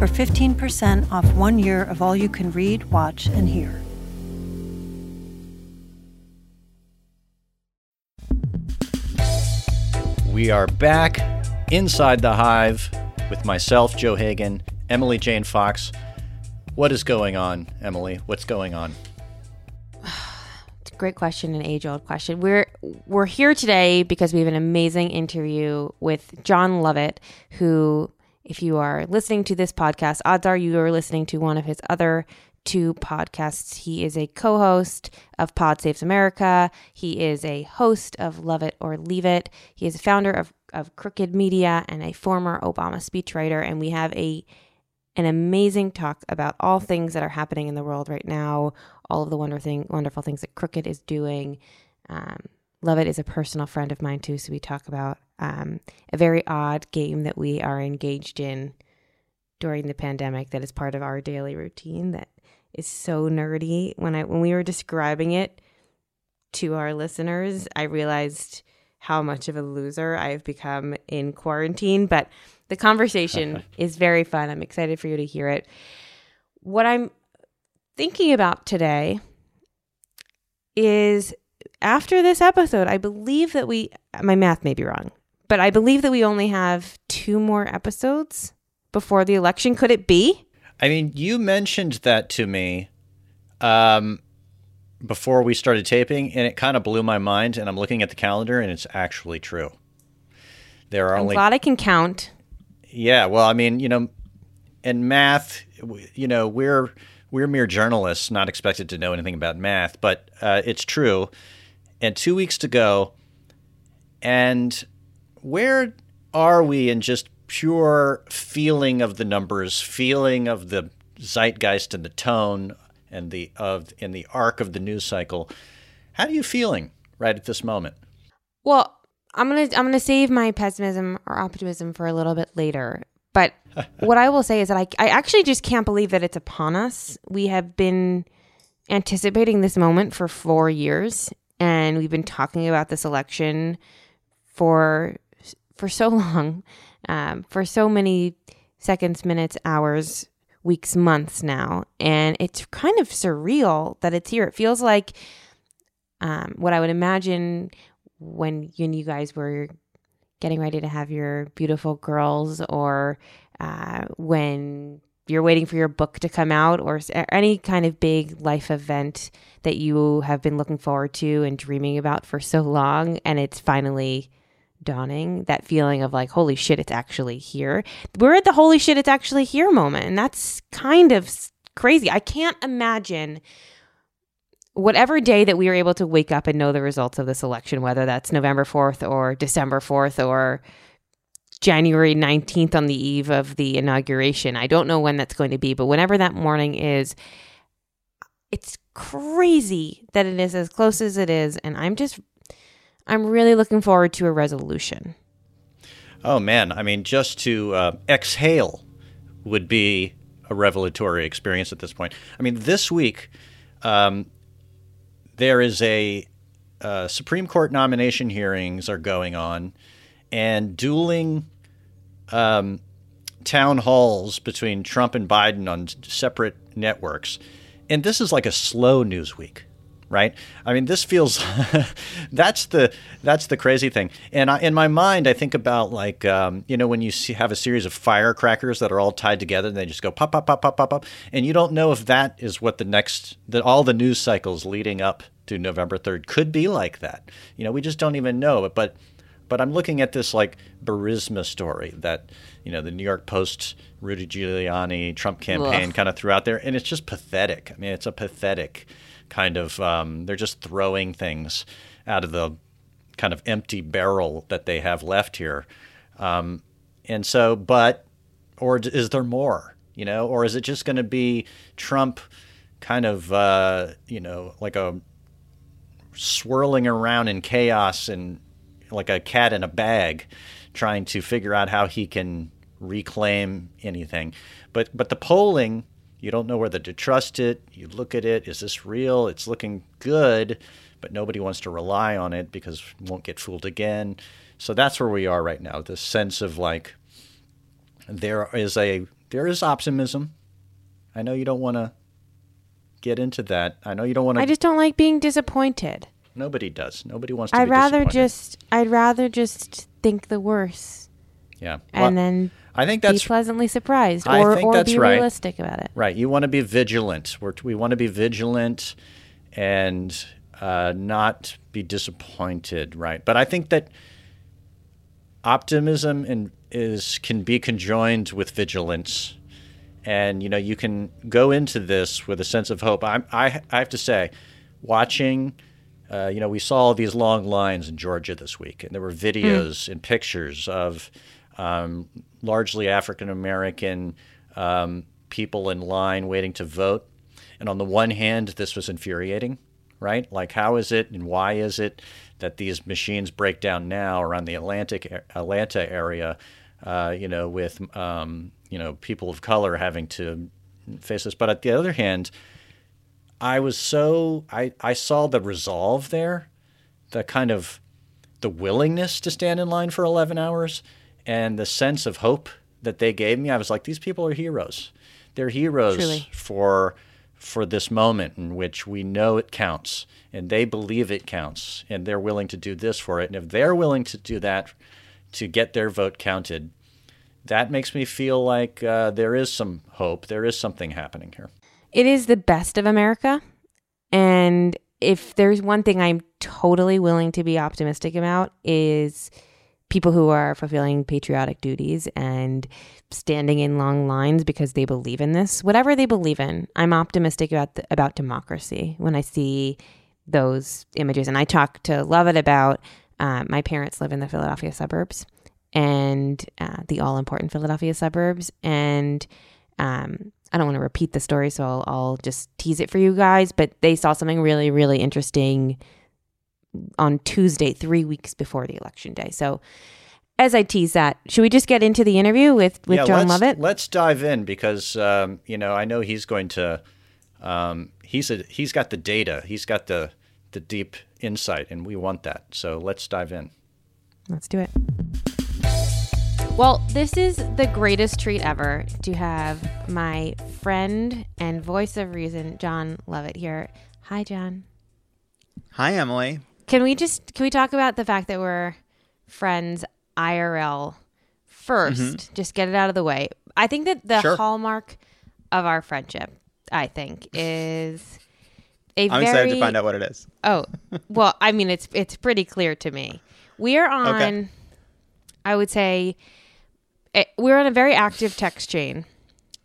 for 15% off one year of all you can read, watch, and hear. We are back inside the hive with myself, Joe Hagan, Emily Jane Fox. What is going on, Emily? What's going on? It's a great question, an age-old question. We're we're here today because we have an amazing interview with Jon Lovett, who, if you are listening to this podcast, odds are you are listening to one of his other two podcasts. He is a co-host of Pod Saves America. He is a host of Love It or Leave It. He is a founder of of Crooked Media and a former Obama speechwriter. And we have a an amazing talk about all things that are happening in the world right now, all of the wonderful, thing, wonderful things that Crooked is doing. Um, Lovett is a personal friend of mine too, so we talk about um, a very odd game that we are engaged in during the pandemic that is part of our daily routine that is so nerdy. When I when we were describing it to our listeners, I realized how much of a loser I've become in quarantine, but the conversation is very fun. I'm excited for you to hear it. What I'm thinking about today is after this episode, I believe that we, my math may be wrong, but I believe that we only have two more episodes before the election. Could it be? I mean, you mentioned that to me um, before we started taping, and it kind of blew my mind. And I'm looking at the calendar, and it's actually true. There are I'm only glad I can count. Yeah, well, I mean, you know, in math, you know, we're we're mere journalists, not expected to know anything about math, but uh, it's true. And two weeks to go, and where are we in just pure feeling of the numbers, feeling of the zeitgeist and the tone and the of in the arc of the news cycle? How are you feeling right at this moment? Well, I'm gonna I'm gonna save my pessimism or optimism for a little bit later. But what I will say is that I I actually just can't believe that it's upon us. We have been anticipating this moment for four years, and we've been talking about this election for for so long, um, for so many seconds, minutes, hours, weeks, months now, and it's kind of surreal that it's here. It feels like um, what I would imagine when you and you guys were getting ready to have your beautiful girls or uh, when you're waiting for your book to come out or any kind of big life event that you have been looking forward to and dreaming about for so long and it's finally dawning that feeling of like holy shit it's actually here we're at the holy shit it's actually here moment and that's kind of crazy i can't imagine whatever day that we are able to wake up and know the results of this election, whether that's November 4th or December 4th or January 19th on the eve of the inauguration. I don't know when that's going to be, but whenever that morning is, it's crazy that it is as close as it is. And I'm just, I'm really looking forward to a resolution. Oh, man. I mean, just to uh, exhale would be a revelatory experience at this point. I mean, this week, um, there is a uh, Supreme Court nomination hearings are going on, and dueling um, town halls between Trump and Biden on separate networks. And this is like a slow news week, right? I mean, this feels that's the that's the crazy thing. And I, in my mind, I think about like um, you know when you see, have a series of firecrackers that are all tied together and they just go pop pop pop pop pop pop, and you don't know if that is what the next that all the news cycles leading up to November third could be like that. You know, we just don't even know. But but I'm looking at this like Burisma story that you know the New York Post, Rudy Giuliani, Trump campaign kind of threw out there, and it's just pathetic. I mean, it's a pathetic kind of um, they're just throwing things out of the kind of empty barrel that they have left here. Um, and so, but, or is there more? You know, or is it just going to be Trump kind of, uh, you know, like a swirling around in chaos and like a cat in a bag, trying to figure out how he can reclaim anything. But but the polling, you don't know whether to trust it. You look at it, is this real? It's looking good, but nobody wants to rely on it because won't get fooled again. So that's where we are right now. This sense of like there is a there is optimism. I know you don't want to get into that. I know you don't want to. I just don't like being disappointed. Nobody does. Nobody wants to. I'd rather just I'd rather just think the worst yeah. and Well, then I think be that's pleasantly surprised I or think or that's be right. realistic about it. Right. You want to be vigilant. We're, we want to be vigilant and uh, not be disappointed. Right. But I think that optimism and is can be conjoined with vigilance, and you know you can go into this with a sense of hope. I I, I have to say, watching. Uh, you know, we saw all these long lines in Georgia this week, and there were videos and pictures of um, largely African American um, people in line waiting to vote. And on the one hand, this was infuriating, right? Like, how is it and why is it that these machines break down now around the Atlantic Atlanta area? Uh, you know, with um, you know people of color having to face this. But at the other hand, I was so I, I saw the resolve there, the kind of the willingness to stand in line for 11 hours and the sense of hope that they gave me. I was like, these people are heroes. They're heroes Truly. for for this moment in which we know it counts and they believe it counts and they're willing to do this for it. And if they're willing to do that to get their vote counted, that makes me feel like uh, there is some hope. There is something happening here. It is the best of America. And if there's one thing I'm totally willing to be optimistic about is people who are fulfilling patriotic duties and standing in long lines because they believe in this, whatever they believe in. I'm optimistic about the, about democracy when I see those images. And I talk to Lovett about uh, my parents live in the Philadelphia suburbs and uh, the all important Philadelphia suburbs. And um, I don't want to repeat the story, so I'll, I'll just tease it for you guys. But they saw something really, really interesting on Tuesday, three weeks before the election day. So, as I tease that, should we just get into the interview with with yeah, Jon let's, Lovett? Let's dive in because um, you know I know he's going to. Um, he's a he's got the data. He's got the the deep insight, and we want that. So let's dive in. Let's do it. Well, this is the greatest treat ever to have my friend and voice of reason, Jon Lovett, here. Hi, Jon. Hi, Emily. Can we just can we talk about the fact that we're friends IRL 1st Just get it out of the way. I think that the Sure. hallmark of our friendship, I think, is a I'm very excited to find out what it is. Oh, well, I mean, it's it's pretty clear to me. We are on, Okay. I would say, eh, we're on a very active text chain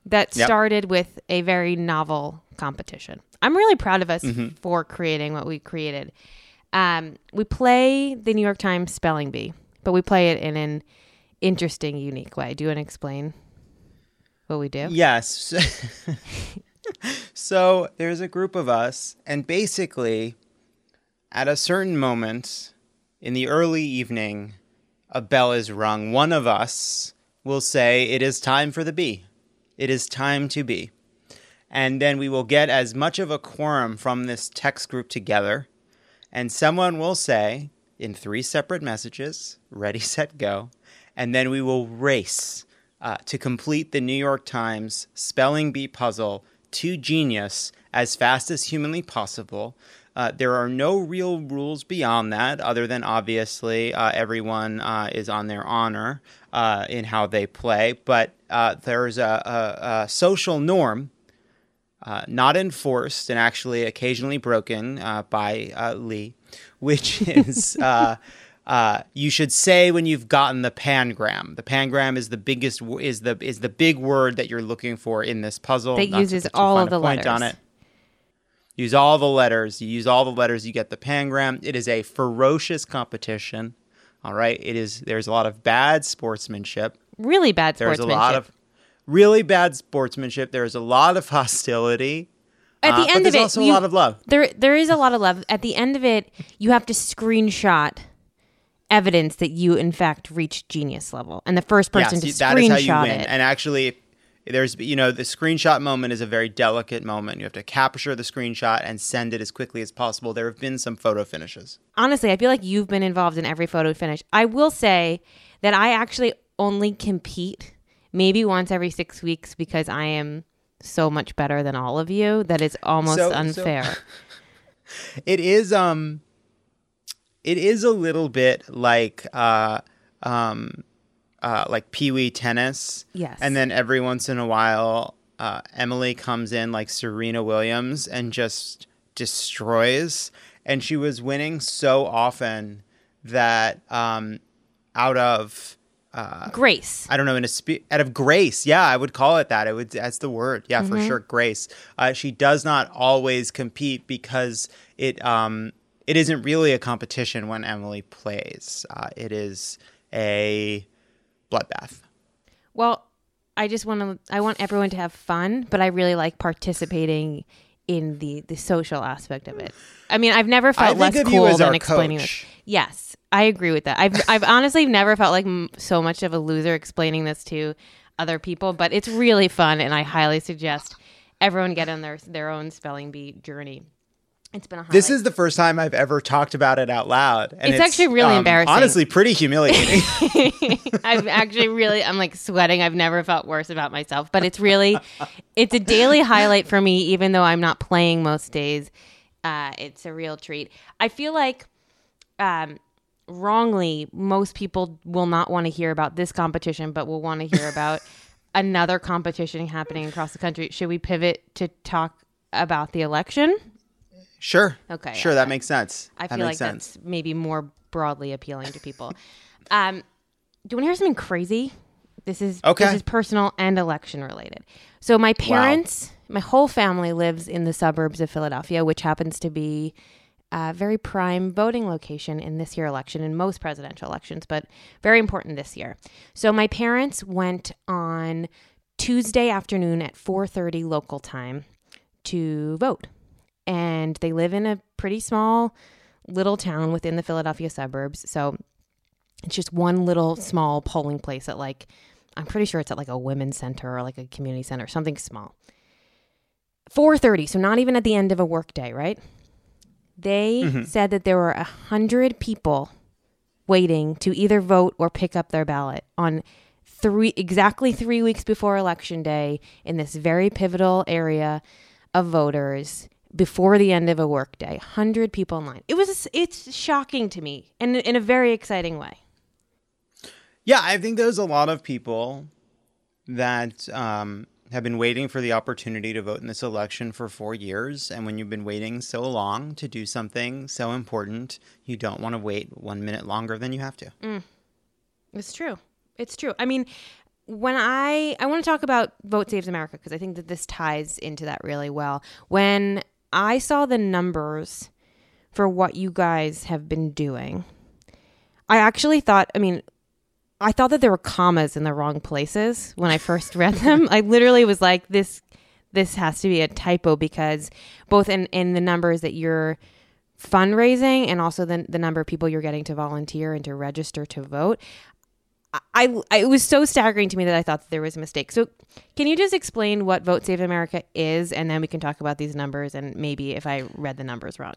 that Yep. started with a very novel competition. I'm really proud of us Mm-hmm. for creating what we created. Um, we play the New York Times spelling bee, but we play it in an interesting, unique way. Do you want to explain what we do? Yes. so there's a group of us, and basically, at a certain moment in the early evening, a bell is rung. One of us will say, It is time for the bee. It is time to be. And then we will get as much of a quorum from this text group together, and someone will say, in three separate messages, ready, set, go, and then we will race uh, to complete the New York Times spelling bee puzzle to genius as fast as humanly possible. Uh, there are no real rules beyond that, other than obviously uh, everyone uh, is on their honor uh, in how they play. But uh, there's a, a, a social norm uh, not enforced and actually occasionally broken uh, by uh, Lee, which is uh, uh, you should say when you've gotten the pangram. The pangram is the biggest is the is the big word that you're looking for in this puzzle. That Not uses all of the point on letters. it. Use all the letters. You use all the letters. You get the pangram. It is a ferocious competition. All right. It is. There's a lot of bad sportsmanship. Really bad There's a lot of really bad sportsmanship. There is a lot of hostility. At uh, the but end of there's it, also you- a lot of love. There, there is a lot of love. At the end of it, you have to screenshot evidence that you, in fact, reached genius level, and the first person to that is how you screenshot win. it. And actually, there's you know the screenshot moment is a very delicate moment. You have to capture the screenshot and send it as quickly as possible. There have been some photo finishes. honestly, I feel like you've been involved in every photo finish. I will say that I actually only compete maybe once every six weeks because I am so much better than all of you that it's almost So- so- unfair. It is um, it is a little bit like uh um, uh like pee wee tennis. Yes. And then every once in a while, uh, Emily comes in like Serena Williams and just destroys. And she was winning so often that um, out of Grace. I don't know in a spe- out of grace, yeah, I would call it that. It would that's the word, yeah, for sure, grace. Uh, she does not always compete because it um it isn't really a competition when Emily plays. Uh, it is a bloodbath. Well, I just want to. I want everyone to have fun, but I really like participating in the the social aspect of it. I mean, I've never felt less cool than explaining coach. this. Yes, I agree with that. I've I've honestly never felt like m- so much of a loser explaining this to other people, but it's really fun, and I highly suggest everyone get on their their own spelling bee journey. It's been a highlight. This is the first time I've ever talked about it out loud. And It's actually really um, embarrassing. Honestly, pretty humiliating. I'm actually really I'm like sweating. I've never felt worse about myself, but it's really it's a daily highlight for me even though I'm not playing most days. Uh, it's a real treat. I feel like um wrongly most people will not want to hear about this competition but will want to hear about another competition happening across the country. Should we pivot to talk about the election? Sure. Okay, Sure, that makes sense. I that feel like sense. that's maybe more broadly appealing to people. um, do you want to hear something crazy? This is Okay. This is personal and election related. So my parents, my whole family lives in the suburbs of Philadelphia, which happens to be a very prime voting location in this year election and most presidential elections, but very important this year. So my parents went on Tuesday afternoon at 4:30 local time to vote and they live in a pretty small little town within the Philadelphia suburbs. So it's just one little small polling place at like I'm pretty sure it's at like a women's center or like a community center, something small. 4:30, so not even at the end of a workday, right? They mm-hmm. said that there were a hundred people waiting to either vote or pick up their ballot on three exactly three weeks before election day in this very pivotal area of voters before the end of a workday. Hundred people in line. It was it's shocking to me and in a very exciting way. Yeah, I think there's a lot of people that um, have been waiting for the opportunity to vote in this election for four years. And when you've been waiting so long to do something so important, you don't want to wait one minute longer than you have to. It's true. It's true. I mean, when I I want to talk about Vote Saves America because I think that this ties into that really well. When I saw the numbers for what you guys have been doing, I actually thought, I mean, I thought that there were commas in the wrong places when I first read them. I literally was like this this has to be a typo because both in in the numbers that you're fundraising and also the, the number of people you're getting to volunteer and to register to vote I, I it was so staggering to me that I thought that there was a mistake. So, can you just explain what Vote Save America is, and then we can talk about these numbers and maybe if I read the numbers wrong.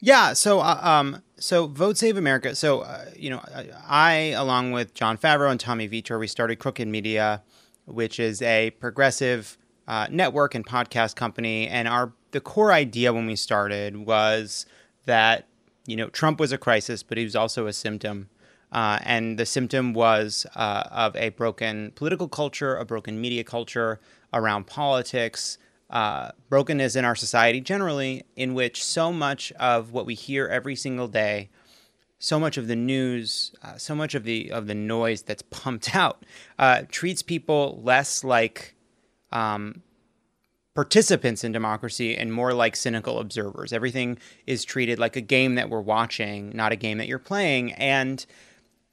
Yeah. So, uh, um, so Vote Save America. So, uh, you know, I, I, along with Jon Favreau and Tommy Vitor, we started Crooked Media, which is a progressive uh, network and podcast company. And our the core idea when we started was that you know Trump was a crisis, but he was also a symptom. Uh, and the symptom was uh, of a broken political culture, a broken media culture around politics, uh, brokenness in our society generally, in which so much of what we hear every single day, so much of the news, uh, so much of the of the noise that's pumped out, uh, treats people less like um, participants in democracy and more like cynical observers. Everything is treated like a game that we're watching, not a game that you're playing. And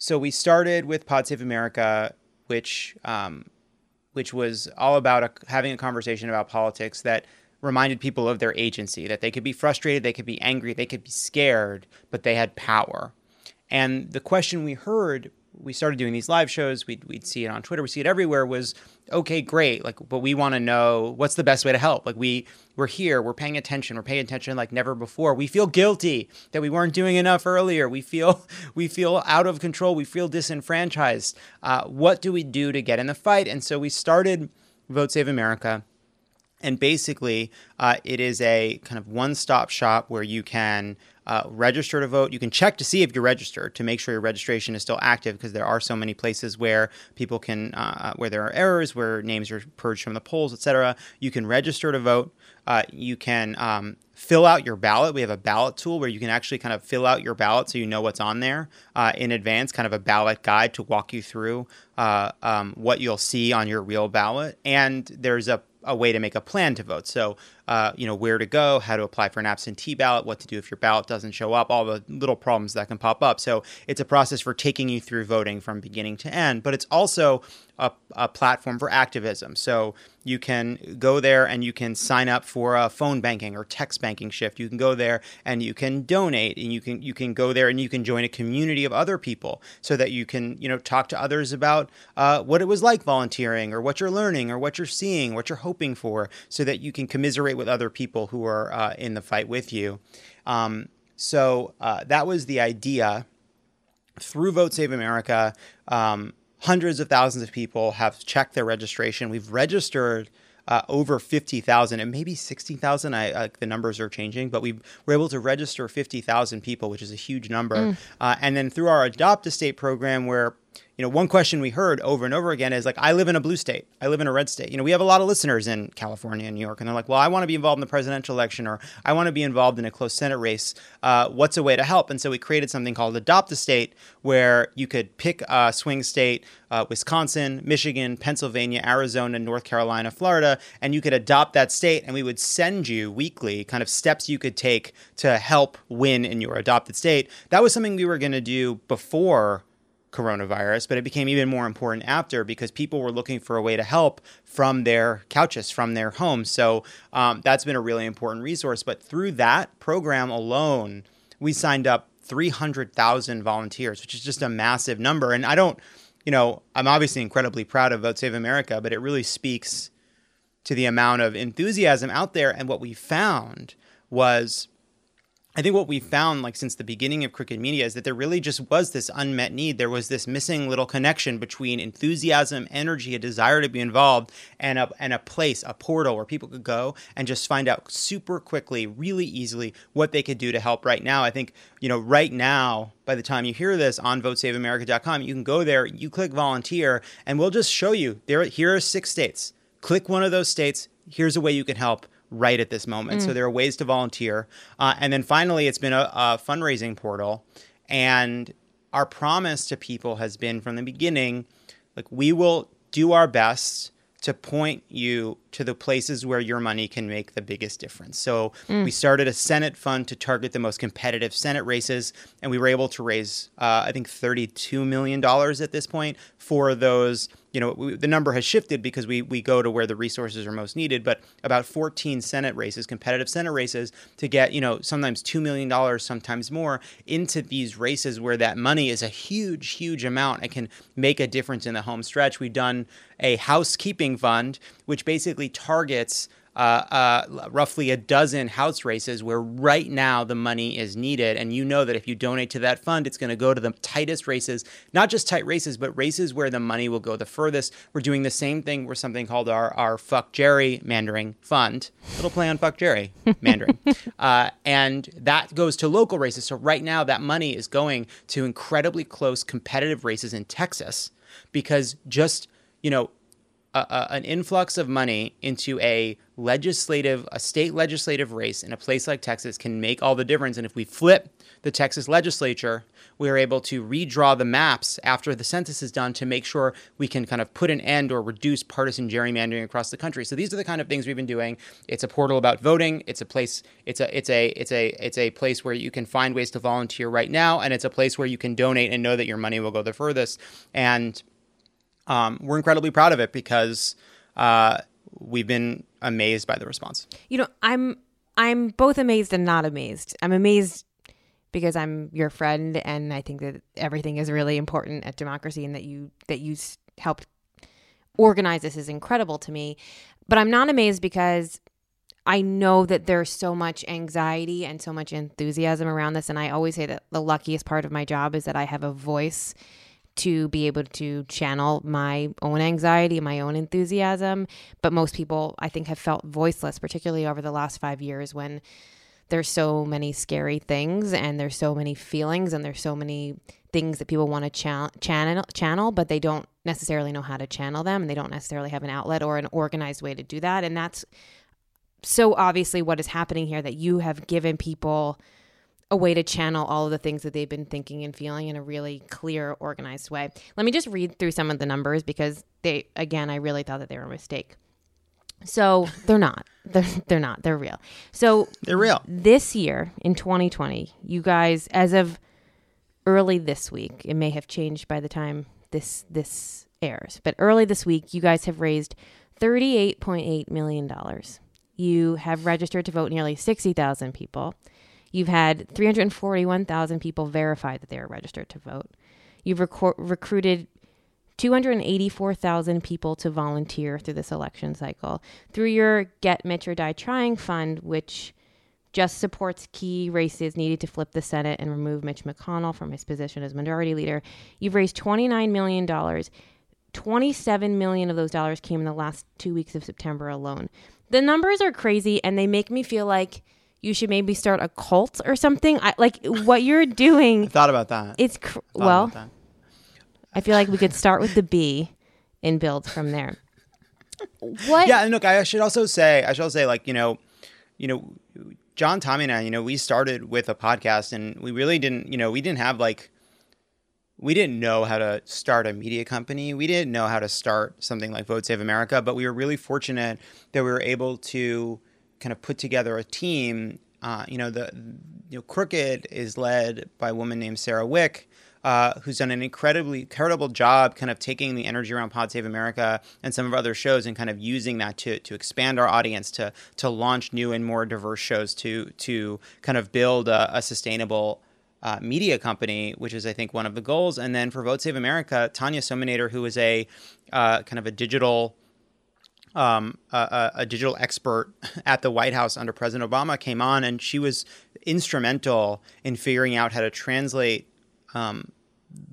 so we started with Pod Save America, which um, which was all about a, having a conversation about politics that reminded people of their agency, that they could be frustrated, they could be angry, they could be scared, but they had power. And the question we heard, we started doing these live shows, we'd, we'd see it on Twitter, we see it everywhere, was okay, great. Like, but we want to know what's the best way to help. Like, we, we're here, we're paying attention, we're paying attention like never before. We feel guilty that we weren't doing enough earlier. We feel, we feel out of control. We feel disenfranchised. Uh, what do we do to get in the fight? And so we started Vote Save America and basically, uh, it is a kind of one stop shop where you can uh, register to vote. You can check to see if you're registered to make sure your registration is still active because there are so many places where people can, uh, where there are errors, where names are purged from the polls, etc. You can register to vote. Uh, you can um, fill out your ballot. We have a ballot tool where you can actually kind of fill out your ballot so you know what's on there uh, in advance, kind of a ballot guide to walk you through uh, um, what you'll see on your real ballot. And there's a a way to make a plan to vote. So, uh, you know, where to go, how to apply for an absentee ballot, what to do if your ballot doesn't show up, all the little problems that can pop up. So, it's a process for taking you through voting from beginning to end, but it's also a, a platform for activism. So, you can go there and you can sign up for a phone banking or text banking shift. You can go there and you can donate and you can you can go there and you can join a community of other people so that you can you know talk to others about uh, what it was like volunteering or what you're learning or what you're seeing, what you're hoping for, so that you can commiserate with other people who are uh, in the fight with you. Um, so uh, that was the idea through Vote Save America. Um, hundreds of thousands of people have checked their registration. We've registered uh, over 50,000 and maybe 60,000. I uh, the numbers are changing, but we were able to register 50,000 people, which is a huge number. Mm. Uh, and then through our Adopt a State program, where you know, one question we heard over and over again is like, I live in a blue state. I live in a red state. You know, we have a lot of listeners in California and New York, and they're like, well, I want to be involved in the presidential election or I want to be involved in a close Senate race. Uh, what's a way to help? And so we created something called Adopt a State, where you could pick a swing state, uh, Wisconsin, Michigan, Pennsylvania, Arizona, North Carolina, Florida, and you could adopt that state, and we would send you weekly kind of steps you could take to help win in your adopted state. That was something we were going to do before coronavirus, but it became even more important after because people were looking for a way to help from their couches, from their homes. So um, that's been a really important resource. But through that program alone, we signed up 300,000 volunteers, which is just a massive number. And I don't, you know, I'm obviously incredibly proud of Vote Save America, but it really speaks to the amount of enthusiasm out there. And what we found was I think what we found, like since the beginning of Crooked Media, is that there really just was this unmet need. There was this missing little connection between enthusiasm, energy, a desire to be involved, and a and a place, a portal where people could go and just find out super quickly, really easily, what they could do to help. Right now, I think you know, right now, by the time you hear this on VoteSaveAmerica.com, you can go there, you click volunteer, and we'll just show you there. Here are six states. Click one of those states. Here's a way you can help right at this moment. Mm. So there are ways to volunteer. Uh, and then finally, it's been a, a fundraising portal. And our promise to people has been from the beginning like, we will do our best to point you to the places where your money can make the biggest difference. So mm. we started a Senate fund to target the most competitive Senate races, and we were able to raise, uh, I think, $32 million at this point for those. You know, we, the number has shifted because we, we go to where the resources are most needed, but about 14 Senate races, competitive Senate races, to get, you know, sometimes $2 million, sometimes more, into these races where that money is a huge, huge amount and can make a difference in the home stretch. We've done a housekeeping fund, which basically targets uh, uh, roughly a dozen house races where right now the money is needed. And you know that if you donate to that fund, it's going to go to the tightest races, not just tight races, but races where the money will go the furthest. We're doing the same thing with something called our, our Fuck Jerry Mandering Fund. Little play on Fuck Jerry Mandering. uh, and that goes to local races. So right now, that money is going to incredibly close competitive races in Texas because just, you know, a, a, an influx of money into a legislative, a state legislative race in a place like Texas can make all the difference. And if we flip the Texas legislature, we are able to redraw the maps after the census is done to make sure we can kind of put an end or reduce partisan gerrymandering across the country. So these are the kind of things we've been doing. It's a portal about voting. It's a place. It's a it's a it's a it's a place where you can find ways to volunteer right now, and it's a place where you can donate and know that your money will go the furthest. And um, we're incredibly proud of it because uh, we've been amazed by the response. You know, I'm I'm both amazed and not amazed. I'm amazed because I'm your friend and I think that everything is really important at democracy and that you that you helped organize this is incredible to me. But I'm not amazed because I know that there's so much anxiety and so much enthusiasm around this and I always say that the luckiest part of my job is that I have a voice to be able to channel my own anxiety, my own enthusiasm. But most people, I think, have felt voiceless, particularly over the last five years when there's so many scary things and there's so many feelings and there's so many things that people want to cha- channel channel but they don't necessarily know how to channel them and they don't necessarily have an outlet or an organized way to do that and that's so obviously what is happening here that you have given people a way to channel all of the things that they've been thinking and feeling in a really clear organized way let me just read through some of the numbers because they again i really thought that they were a mistake so they're not. They're they're not. They're real. So they're real. This year in 2020, you guys, as of early this week, it may have changed by the time this this airs, but early this week, you guys have raised 38.8 million dollars. You have registered to vote nearly 60,000 people. You've had 341,000 people verify that they are registered to vote. You've rec- recruited 284,000 people to volunteer through this election cycle. Through your Get Mitch or Die Trying Fund, which just supports key races needed to flip the Senate and remove Mitch McConnell from his position as majority leader, you've raised $29 million. 27 million of those dollars came in the last two weeks of September alone. The numbers are crazy and they make me feel like you should maybe start a cult or something. I, like what you're doing. I thought about that. It's cr- well, I feel like we could start with the bee and build from there. What? Yeah, and look, I should also say, I should also say, like you know, you know, Jon, Tommy, and I, you know, we started with a podcast, and we really didn't, you know, we didn't have like, we didn't know how to start a media company. We didn't know how to start something like Vote Save America, but we were really fortunate that we were able to kind of put together a team. Uh, you know, the you know, Crooked is led by a woman named Sarah Wick uh, who's done an incredibly incredible job kind of taking the energy around Pod Save America and some of other shows and kind of using that to to expand our audience to to launch new and more diverse shows to to kind of build a, a sustainable uh, media company, which is I think one of the goals. And then for Vote Save America, Tanya Somanader, who is a uh, kind of a digital um, a, a, digital expert at the White House under President Obama came on, and she was instrumental in figuring out how to translate um,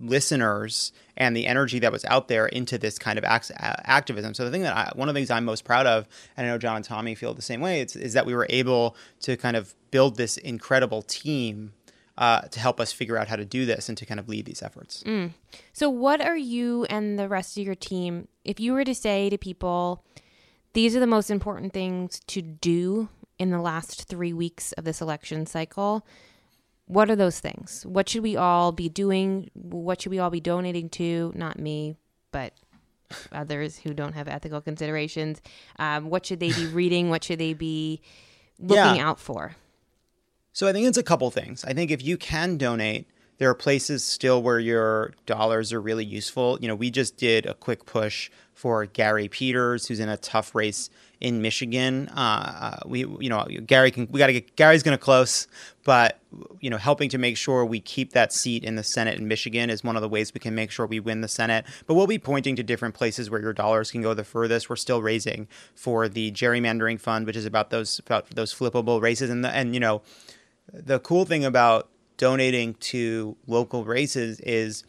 listeners and the energy that was out there into this kind of act- activism. So the thing that I, one of the things I'm most proud of, and I know Jon and Tommy feel the same way, is that we were able to kind of build this incredible team uh, to help us figure out how to do this and to kind of lead these efforts. Mm. So what are you and the rest of your team, if you were to say to people, these are the most important things to do in the last three weeks of this election cycle, what are those things? What should we all be doing? What should we all be donating to? Not me, but others who don't have ethical considerations. Um, what should they be reading? What should they be looking yeah. out for? So I think it's a couple things. I think if you can donate, there are places still where your dollars are really useful. You know, we just did a quick push for Gary Peters, who's in a tough race in Michigan. Uh, uh we, you know, Gary can, we got to get, Gary's going to close, but, you know, helping to make sure we keep that seat in the Senate in Michigan is one of the ways we can make sure we win the Senate. But we'll be pointing to different places where your dollars can go the furthest. We're still raising for the gerrymandering fund, which is about those, about those flippable races. And, the, and, you know, the cool thing about donating to local races is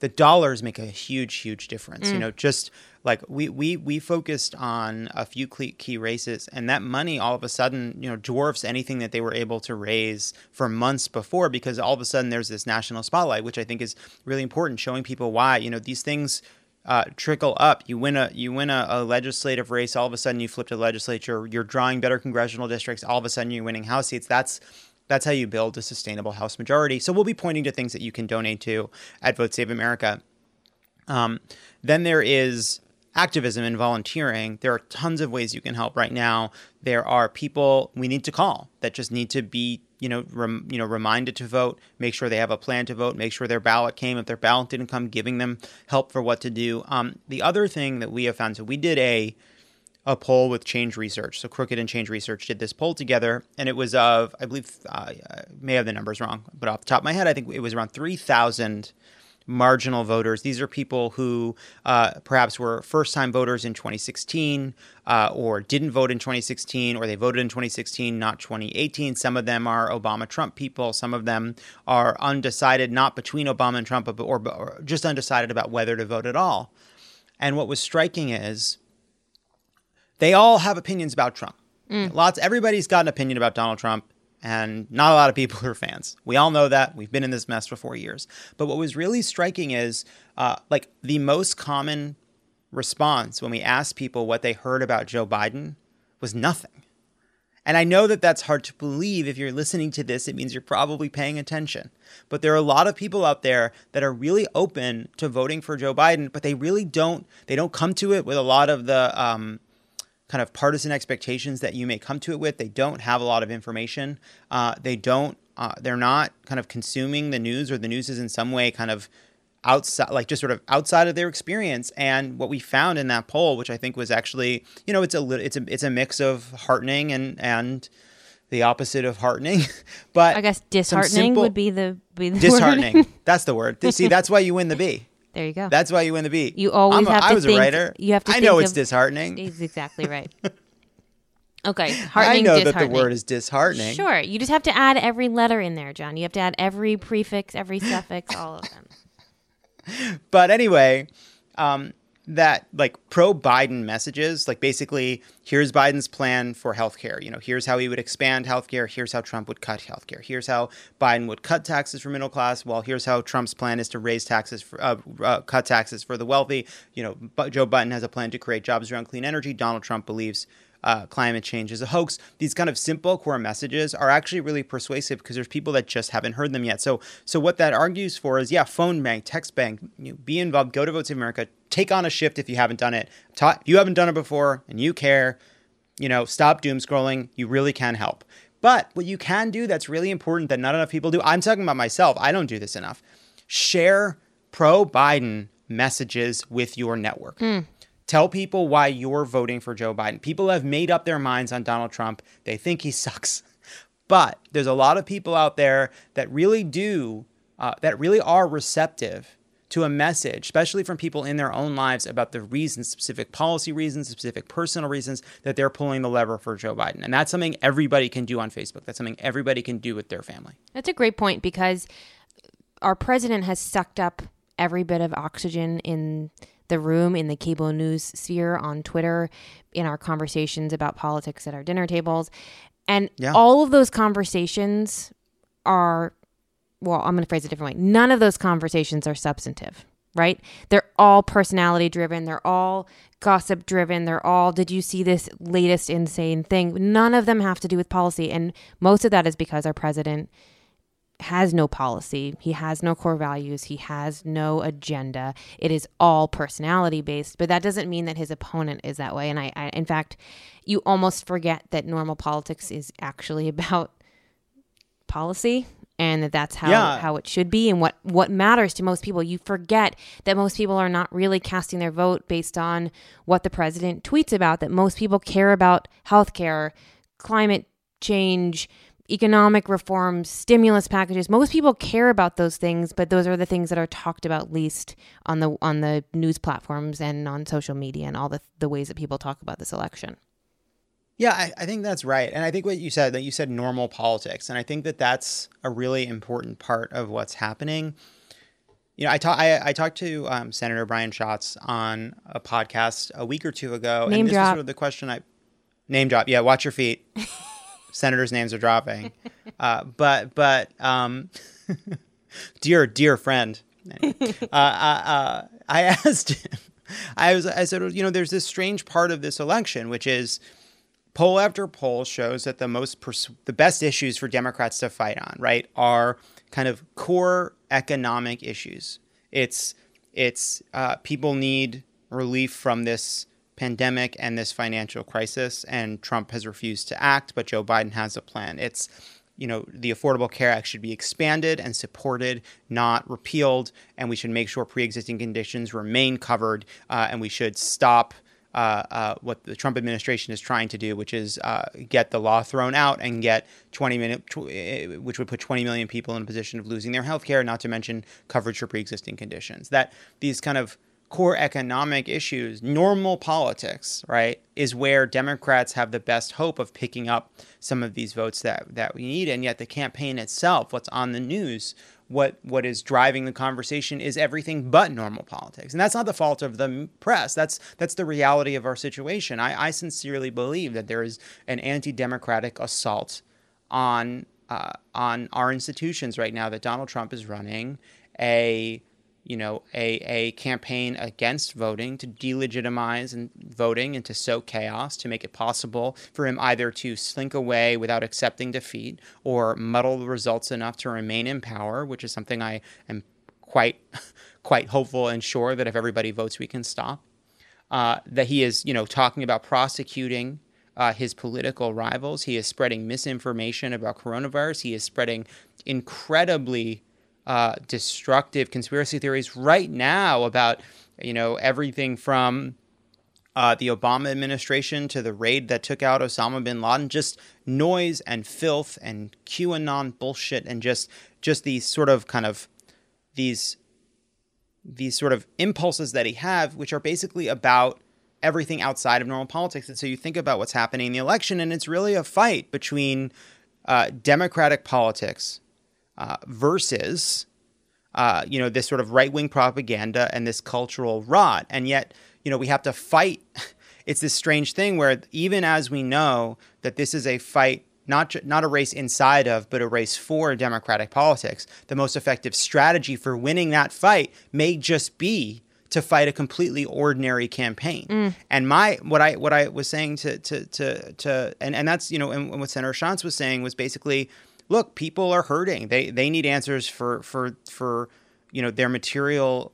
the dollars make a huge huge difference mm. you know just like we we we focused on a few key races and that money all of a sudden you know dwarfs anything that they were able to raise for months before because all of a sudden there's this national spotlight which i think is really important showing people why you know these things uh, trickle up. You win a you win a, a, legislative race. All of a sudden, you flip to the legislature. You're drawing better congressional districts. All of a sudden, you're winning House seats. That's that's how you build a sustainable House majority. So we'll be pointing to things that you can donate to at Vote Save America. Um, then there is activism and volunteering, there are tons of ways you can help right now. There are people we need to call that just need to be, you know, rem, you know, reminded to vote, make sure they have a plan to vote, make sure their ballot came. If their ballot didn't come, giving them help for what to do. Um, the other thing that we have found, so we did a a poll with Change Research. So Crooked and Change Research did this poll together, and it was of, I believe, uh, I may have the numbers wrong, but off the top of my head, I think it was around 3,000 marginal voters. These are people who uh, perhaps were first time voters in 2016 uh, or didn't vote in 2016 or they voted in 2016, not 2018. Some of them are Obama Trump people. Some of them are undecided, not between Obama and Trump, but, or, or just undecided about whether to vote at all. And what was striking is they all have opinions about Trump. Mm. Lots, everybody's got an opinion about Donald Trump, and not a lot of people are fans. We all know that. We've been in this mess for four years. But what was really striking is, uh, like, the most common response when we asked people what they heard about Joe Biden was nothing. And I know that that's hard to believe. If you're listening to this, it means you're probably paying attention. But there are a lot of people out there that are really open to voting for Joe Biden, but they really don't. They don't come to it with a lot of the um, kind of partisan expectations that you may come to it with. They don't have a lot of information. Uh, they don't. Uh, they're not kind of consuming the news, or the news is in some way kind of outside, like just sort of outside of their experience. And what we found in that poll, which I think was actually, you know, it's a it's a it's a mix of heartening and and the opposite of heartening. but I guess disheartening simple, would be the be the disheartening. that's the word. See, that's why you win the bee. There you go. That's why you win the beat. You always a, have to I was think, a writer. You have to. I know it's of, disheartening. He's exactly right. Okay. I know that the word is disheartening. Sure, you just have to add every letter in there, Jon. You have to add every prefix, every suffix, all of them. But anyway, um, that like pro Biden messages, like basically, here's Biden's plan for healthcare. You know, here's how he would expand healthcare. Here's how Trump would cut healthcare. Here's how Biden would cut taxes for middle class. Well, here's how Trump's plan is to raise taxes for uh, uh, cut taxes for the wealthy. You know, Joe Biden has a plan to create jobs around clean energy. Donald Trump believes uh, climate change is a hoax. These kind of simple core messages are actually really persuasive because there's people that just haven't heard them yet. So, so what that argues for is, yeah, phone bank, text bank, you know, be involved, go to Vote Save America, take on a shift if you haven't done it. Ta- you haven't done it before and you care, you know, stop doom scrolling. You really can help. But what you can do that's really important that not enough people do, I'm talking about myself, I don't do this enough. Share pro Biden messages with your network. Mm. Tell people why you're voting for Joe Biden. People have made up their minds on Donald Trump. They think he sucks. But there's a lot of people out there that really do, uh, that really are receptive to a message, especially from people in their own lives about the reasons, specific policy reasons, specific personal reasons that they're pulling the lever for Joe Biden. And that's something everybody can do on Facebook. That's something everybody can do with their family. That's a great point because our president has sucked up every bit of oxygen in the room in the cable news sphere on Twitter, in our conversations about politics at our dinner tables. And yeah. all of those conversations are, well, I'm going to phrase it a different way. None of those conversations are substantive, right? They're all personality driven. They're all gossip driven. They're all, did you see this latest insane thing? None of them have to do with policy. And most of that is because our president has no policy. He has no core values. He has no agenda. It is all personality based, but that doesn't mean that his opponent is that way. And I, I in fact, you almost forget that normal politics is actually about policy and that that's how, yeah. how it should be and what, what matters to most people. You forget that most people are not really casting their vote based on what the president tweets about, that most people care about healthcare, climate change, economic reforms, stimulus packages. Most people care about those things, but those are the things that are talked about least on the on the news platforms and on social media and all the the ways that people talk about this election. Yeah, I, I think that's right, and I think what you said that you said normal politics, and I think that that's a really important part of what's happening. You know, I, talk, I, I talked to um, Senator Brian Schatz on a podcast a week or two ago, name and this drop. was sort of the question I name drop. Yeah, watch your feet. senators' names are dropping. Uh, but but um, dear dear friend, uh, uh, uh, I asked him. I was I said you know there's this strange part of this election which is poll after poll shows that the most pers- the best issues for Democrats to fight on right are kind of core economic issues. It's it's uh, people need relief from this pandemic and this financial crisis, and Trump has refused to act, but Joe Biden has a plan. It's you know, the Affordable Care Act should be expanded and supported, not repealed, and we should make sure pre-existing conditions remain covered, uh, and we should stop uh, uh, what the Trump administration is trying to do, which is uh, get the law thrown out and get 20 minute, tw- eh, which would put 20 million people in a position of losing their health care, not to mention coverage for pre-existing conditions. That these kind of core economic issues, normal politics, right, is where Democrats have the best hope of picking up some of these votes that, that we need. And yet the campaign itself, what's on the news, what what is driving the conversation is everything but normal politics. And that's not the fault of the press. That's that's the reality of our situation. I, I sincerely believe that there is an anti-democratic assault on uh, on our institutions right now that Donald Trump is running a you know, a, a campaign against voting to delegitimize and voting and to sow chaos to make it possible for him either to slink away without accepting defeat or muddle the results enough to remain in power, which is something I am quite quite hopeful and sure that if everybody votes, we can stop. Uh, that he is, you know, talking about prosecuting uh, his political rivals. He is spreading misinformation about coronavirus. He is spreading incredibly uh, destructive conspiracy theories right now about you know everything from uh, the Obama administration to the raid that took out Osama bin Laden, just noise and filth and QAnon bullshit and just just these sort of kind of these these sort of impulses that he have, which are basically about everything outside of normal politics. And so you think about what's happening in the election, and it's really a fight between uh, democratic politics uh, versus uh, you know this sort of right wing propaganda and this cultural rot, and yet you know we have to fight. It's this strange thing where even as we know that this is a fight not not a race inside of, but a race for democratic politics. The most effective strategy for winning that fight may just be to fight a completely ordinary campaign. Mm. And my what I what I was saying to to to to and, and that's you know and what Senator Schatz was saying was basically look, people are hurting. They they need answers for for for you know their material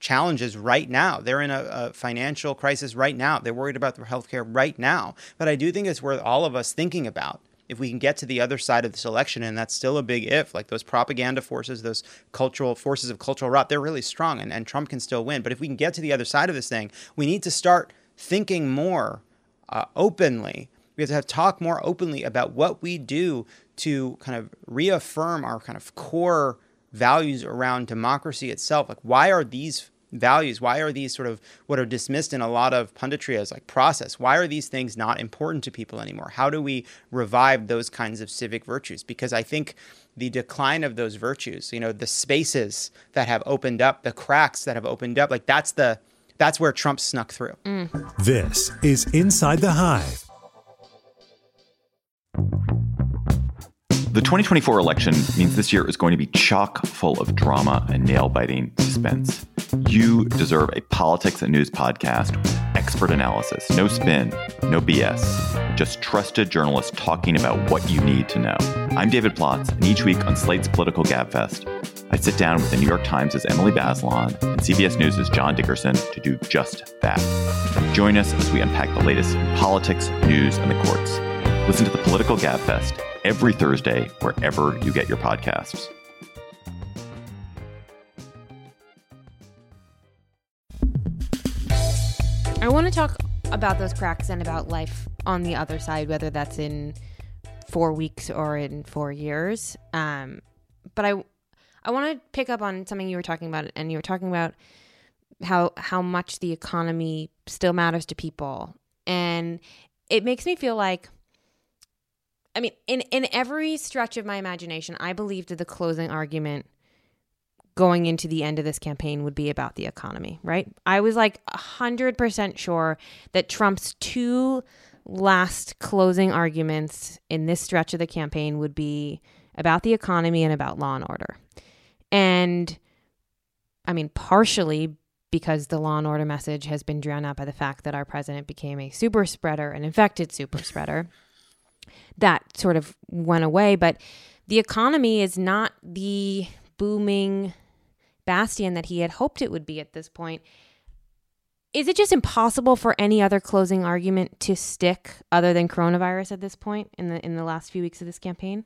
challenges right now. They're in a, a, financial crisis right now. They're worried about their healthcare right now. But I do think it's worth all of us thinking about if we can get to the other side of this election, and that's still a big if. Like those propaganda forces, those cultural forces of cultural rot, they're really strong, and, and Trump can still win. But if we can get to the other side of this thing, we need to start thinking more uh, openly. We have to have talk more openly about what we do to kind of reaffirm our kind of core values around democracy itself. Like, why are these values, why are these sort of what are dismissed in a lot of punditry as like process, why are these things not important to people anymore? How do we revive those kinds of civic virtues? Because I think the decline of those virtues, you know, the spaces that have opened up, the cracks that have opened up, like that's the that's where Trump snuck through. Mm. This is Inside the Hive The 2024 election means this year is going to be chock full of drama and nail biting suspense. You deserve a politics and news podcast, expert analysis, no spin, no BS, just trusted journalists talking about what you need to know. I'm David Plotz, and each week on Slate's Political Gabfest, I sit down with the New York Times' Emily Bazelon and CBS News' John Dickerson to do just that. Join us as we unpack the latest in politics, news, and the courts. Listen to the Political Gabfest every Thursday, wherever you get your podcasts. I want to talk about those cracks and about life on the other side, whether that's in four weeks or in four years. Um, but I, I want to pick up on something you were talking about, and you were talking about how how much the economy still matters to people, and it makes me feel like I mean, in in every stretch of my imagination, I believed that the closing argument going into the end of this campaign would be about the economy, right? I was like 100% sure that Trump's two last closing arguments in this stretch of the campaign would be about the economy and about law and order. And I mean, partially because the law and order message has been drowned out by the fact that our president became a super spreader, an infected super spreader that sort of went away. But the economy is not the booming bastion that he had hoped it would be at this point. Is it just impossible for any other closing argument to stick other than coronavirus at this point in the in the last few weeks of this campaign?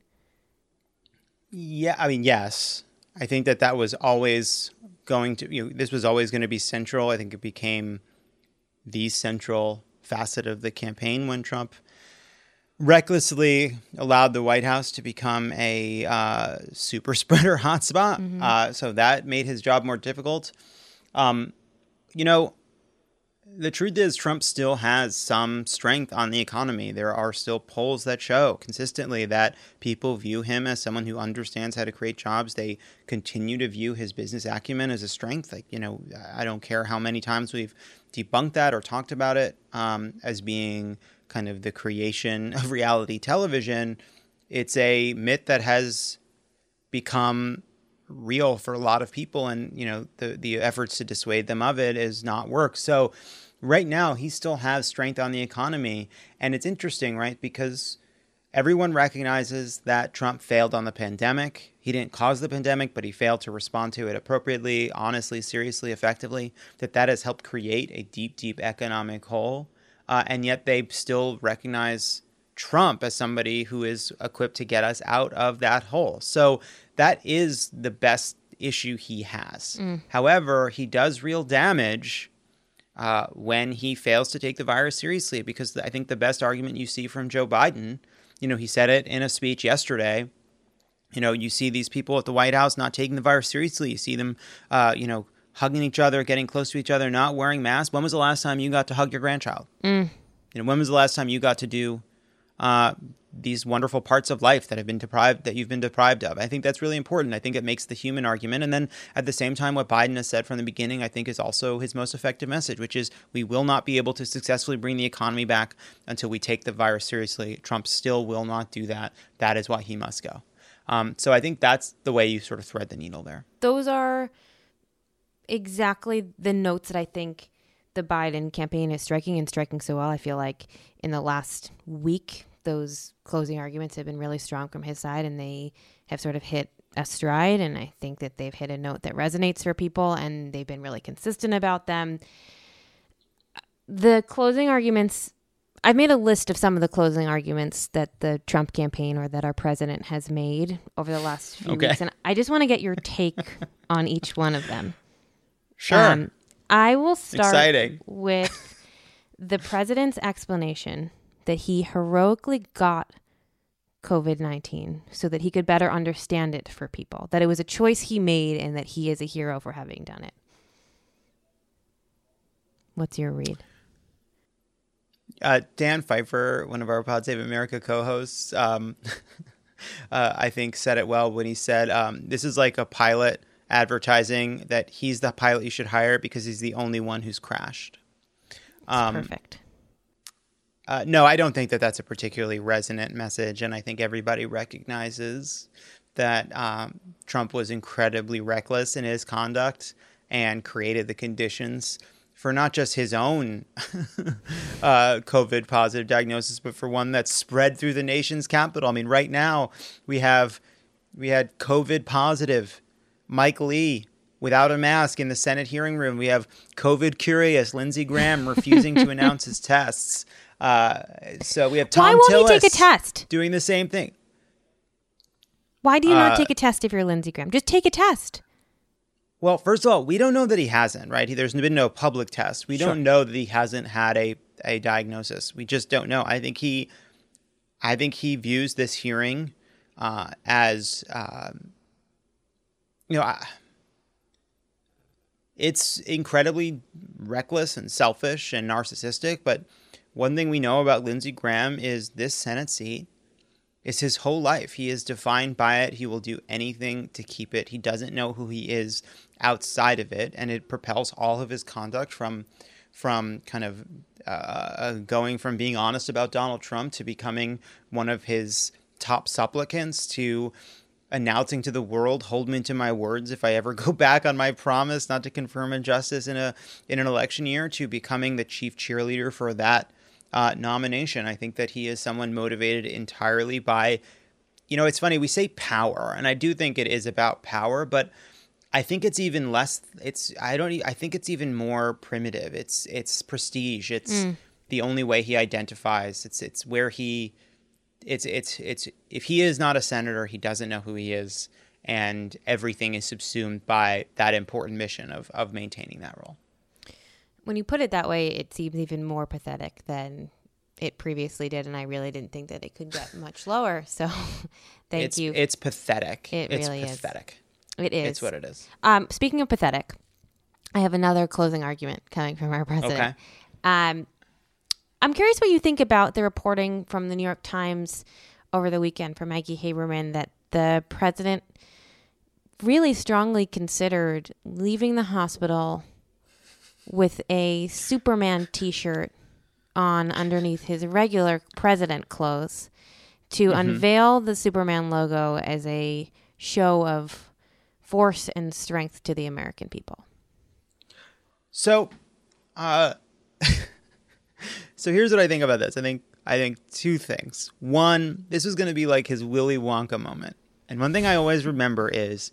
Yeah, I mean, yes. I think that that was always going to, you know, this was always going to be central. I think it became the central facet of the campaign when Trump recklessly allowed the White House to become a uh, super spreader hotspot. Mm-hmm. Uh, so that made his job more difficult. Um, you know, the truth is, Trump still has some strength on the economy. There are still polls that show consistently that people view him as someone who understands how to create jobs. They continue to view his business acumen as a strength. Like, you know, I don't care how many times we've debunked that or talked about it um, as being kind of the creation of reality television. It's a myth that has become real for a lot of people and you know the the efforts to dissuade them of it is not work so right now he still has strength on the economy. And it's interesting, right? Because everyone recognizes that Trump failed on the pandemic. He didn't cause the pandemic, but he failed to respond to it appropriately, honestly, seriously, effectively. That that has helped create a deep, deep economic hole. Uh, and yet they still recognize Trump as somebody who is equipped to get us out of that hole. So that is the best issue he has. Mm. However, he does real damage uh, when he fails to take the virus seriously. Because I think the best argument you see from Joe Biden, you know, he said it in a speech yesterday. You know, you see these people at the White House not taking the virus seriously. You see them, uh, you know, hugging each other, getting close to each other, not wearing masks. When was the last time you got to hug your grandchild? Mm. You know, when was the last time you got to do uh, these wonderful parts of life that have been deprived that you've been deprived of. I think that's really important. I think it makes the human argument. And then at the same time, what Biden has said from the beginning, I think is also his most effective message, which is we will not be able to successfully bring the economy back until we take the virus seriously. Trump still will not do that. That is why he must go. Um, so I think that's the way you sort of thread the needle there. Those are exactly the notes that I think the Biden campaign is striking and striking so well. I feel like in the last week, those closing arguments have been really strong from his side and they have sort of hit a stride. And I think that they've hit a note that resonates for people and they've been really consistent about them. The closing arguments, I've made a list of some of the closing arguments that the Trump campaign or that our president has made over the last few okay. weeks. And I just want to get your take on each one of them. Sure. Um, I will start Exciting. with the president's explanation that he heroically got COVID 19 so that he could better understand it for people, that it was a choice he made and that he is a hero for having done it. What's your read? Uh, Dan Pfeiffer, one of our Pod Save America co hosts, um, uh, I think said it well when he said, um, This is like a pilot advertising that he's the pilot you should hire because he's the only one who's crashed. Um, perfect. Uh, no, I don't think that that's a particularly resonant message, and I think everybody recognizes that um, Trump was incredibly reckless in his conduct and created the conditions for not just his own uh, COVID positive diagnosis, but for one that's spread through the nation's capital. I mean, right now we have we had COVID positive Mike Lee without a mask in the Senate hearing room. We have COVID curious Lindsey Graham refusing to announce his tests. Uh, so we have Tom Why won't Tillis he take a test? Doing the same thing. Why do you not uh, take a test if you're Lindsey Graham? Just take a test. Well, first of all, we don't know that he hasn't, right? There's been no public test. We sure. don't know that he hasn't had a, a diagnosis. We just don't know. I think he, I think he views this hearing uh, as, um, you know, I, it's incredibly reckless and selfish and narcissistic. But one thing we know about Lindsey Graham is this Senate seat is his whole life. He is defined by it. He will do anything to keep it. He doesn't know who he is outside of it, and it propels all of his conduct from from kind of uh, going from being honest about Donald Trump to becoming one of his top supplicants to announcing to the world, hold me to my words if I ever go back on my promise not to confirm injustice in a in an election year, to becoming the chief cheerleader for that uh, nomination. I think that he is someone motivated entirely by, you know, it's funny we say power, and I do think it is about power, but I think it's even less. It's I don't. I think it's even more primitive. It's it's prestige. It's the only way he identifies. It's it's where he. It's it's it's if he is not a senator, he doesn't know who he is, and everything is subsumed by that important mission of of maintaining that role. When you put it that way, it seems even more pathetic than it previously did, and I really didn't think that it could get much lower. So, thank it's you. it's pathetic. It it's really is. pathetic. it is. It's what it is. Um, speaking of pathetic, I have another closing argument coming from our president. Okay. Um, I'm curious what you think about the reporting from the New York Times over the weekend from Maggie Haberman that the president really strongly considered leaving the hospital with a Superman T-shirt on underneath his regular president clothes to unveil the Superman logo as a show of force and strength to the American people. So, uh, so here's what I think about this. I think I think two things. One, this was going to be like his Willy Wonka moment, and one thing I always remember is,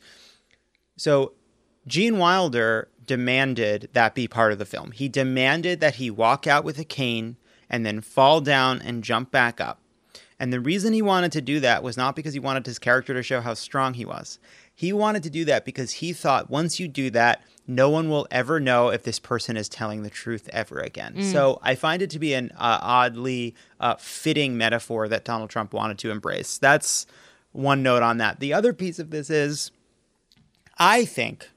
so Gene Wilder demanded that be part of the film. He demanded that he walk out with a cane and then fall down and jump back up. And the reason he wanted to do that was not because he wanted his character to show how strong he was. He wanted to do that because he thought once you do that, no one will ever know if this person is telling the truth ever again. So I find it to be an uh, oddly uh, fitting metaphor that Donald Trump wanted to embrace. That's one note on that. The other piece of this is I think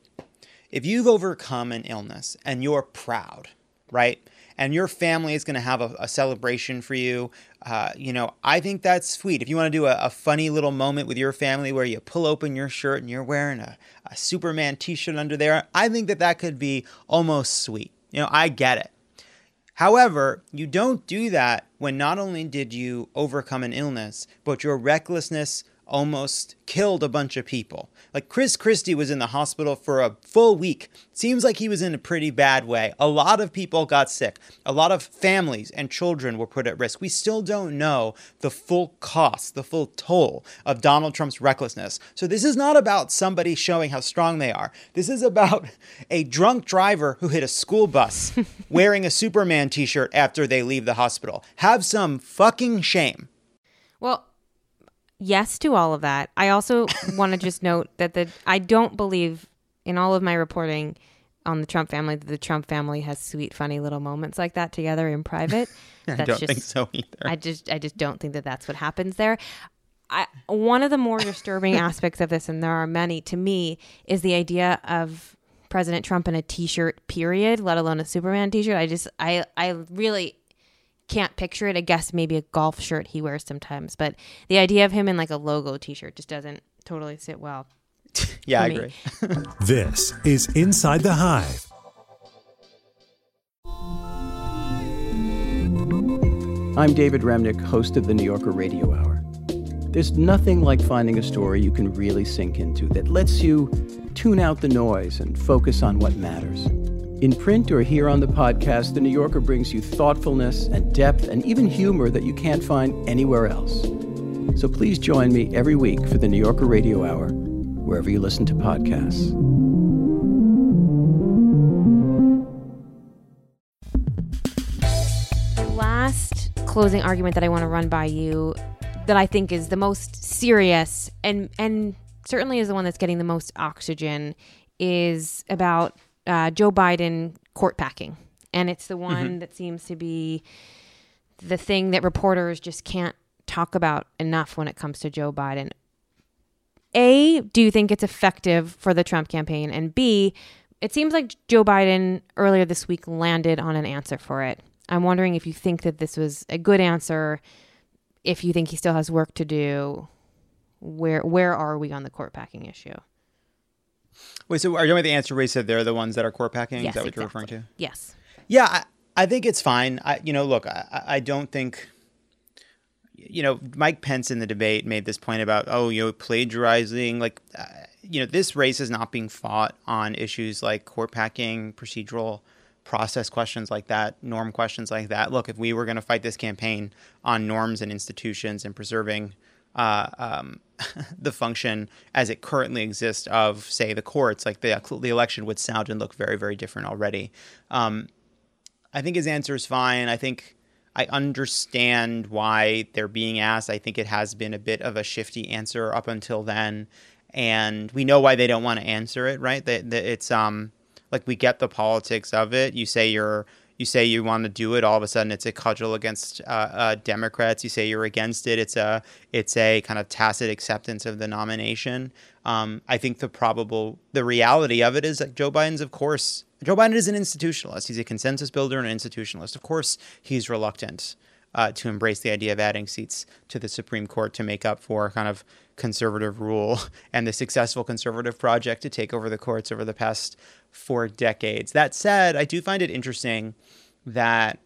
if you've overcome an illness and you're proud, right? And your family is going to have a, a celebration for you. Uh, you know, I think that's sweet. If you want to do a, a funny little moment with your family where you pull open your shirt and you're wearing a, a Superman t shirt under there, I think that that could be almost sweet. You know, I get it. However, you don't do that when not only did you overcome an illness, but your recklessness almost killed a bunch of people. Like Chris Christie was in the hospital for a full week. Seems like he was in a pretty bad way. A lot of people got sick. A lot of families and children were put at risk. We still don't know the full cost, the full toll of Donald Trump's recklessness. So this is not about somebody showing how strong they are. This is about a drunk driver who hit a school bus wearing a Superman t-shirt after they leave the hospital. Have some fucking shame. Well, yes to all of that. I also want to just note that the I don't believe in all of my reporting on the Trump family that the Trump family has sweet, funny little moments like that together in private. I don't think so either. I just I just don't think that that's what happens there. I, one of the more disturbing aspects of this, and there are many to me, is the idea of President Trump in a T-shirt. Period, let alone a Superman T-shirt. I just I I really can't picture it. I guess maybe a golf shirt he wears sometimes, but the idea of him in like a logo T-shirt just doesn't totally sit well. yeah, I agree. This is Inside the Hive. I'm David Remnick, host of the New Yorker Radio Hour. There's nothing like finding a story you can really sink into that lets you tune out the noise and focus on what matters. In print or here on the podcast, The New Yorker brings you thoughtfulness and depth and even humor that you can't find anywhere else. So please join me every week for the New Yorker Radio Hour, wherever you listen to podcasts. The last closing argument that I want to run by you that I think is the most serious and and certainly is the one that's getting the most oxygen is about uh, Joe Biden court packing. And it's the one that seems to be the thing that reporters just can't talk about enough when it comes to Joe Biden. A, do you think it's effective for the Trump campaign? And B, it seems like Joe Biden earlier this week landed on an answer for it. I'm wondering if you think that this was a good answer, if you think he still has work to do. Where where are we on the court packing issue? Wait, so are you talking about the answer he said they're the ones that are court packing? Yes, Is that what you're referring to? Yes. Yeah, I, I think it's fine. I, you know, look, I, I I don't think, you know, Mike Pence in the debate made this point about, oh, you know, plagiarizing. Like, uh, you know, this race is not being fought on issues like court packing, procedural process questions like that, norm questions like that. Look, if we were going to fight this campaign on norms and institutions and preserving uh, um, the function as it currently exists of, say, the courts. Like the the election would sound and look very, very different already. Um, I think his answer is fine. I think I understand why they're being asked. I think it has been a bit of a shifty answer up until then, and we know why they don't want to answer it. Right? That, that it's um like we get the politics of it. You say you're you say you want to do it, all of a sudden it's a cudgel against uh, uh, Democrats. You say you're against it, it's a it's a kind of tacit acceptance of the nomination. Um, I think the probable the reality of it is that Joe Biden's, of course, Joe Biden is an institutionalist. He's a consensus builder and an institutionalist. Of course, he's reluctant uh, to embrace the idea of adding seats to the Supreme Court to make up for kind of conservative rule and the successful conservative project to take over the courts over the past four decades. That said, I do find it interesting that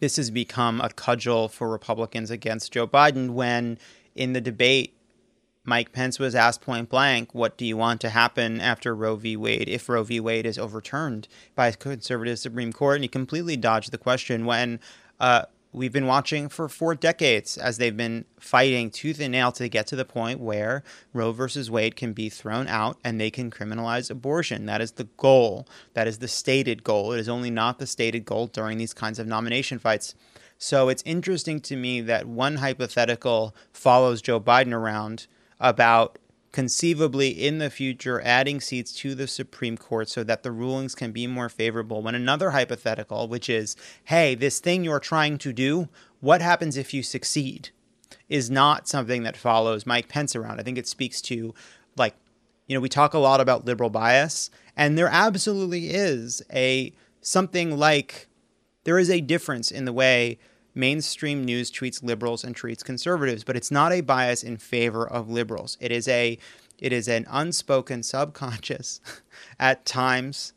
this has become a cudgel for Republicans against Joe Biden when in the debate Mike Pence was asked point blank, What do you want to happen after Roe v. Wade if Roe v. Wade is overturned by a conservative Supreme Court? And he completely dodged the question when uh, we've been watching for four decades as they've been fighting tooth and nail to get to the point where Roe versus Wade can be thrown out and they can criminalize abortion. That is the goal. That is the stated goal. It is only not the stated goal during these kinds of nomination fights. So it's interesting to me that one hypothetical follows Joe Biden around about conceivably in the future adding seats to the Supreme Court so that the rulings can be more favorable. When another hypothetical, which is, hey, this thing you're trying to do, what happens if you succeed, is not something that follows Mike Pence around. I think it speaks to, like, you know, we talk a lot about liberal bias, and there absolutely is a something like there is a difference in the way mainstream news treats liberals and treats conservatives, but it's not a bias in favor of liberals. It is a it is an unspoken subconscious at times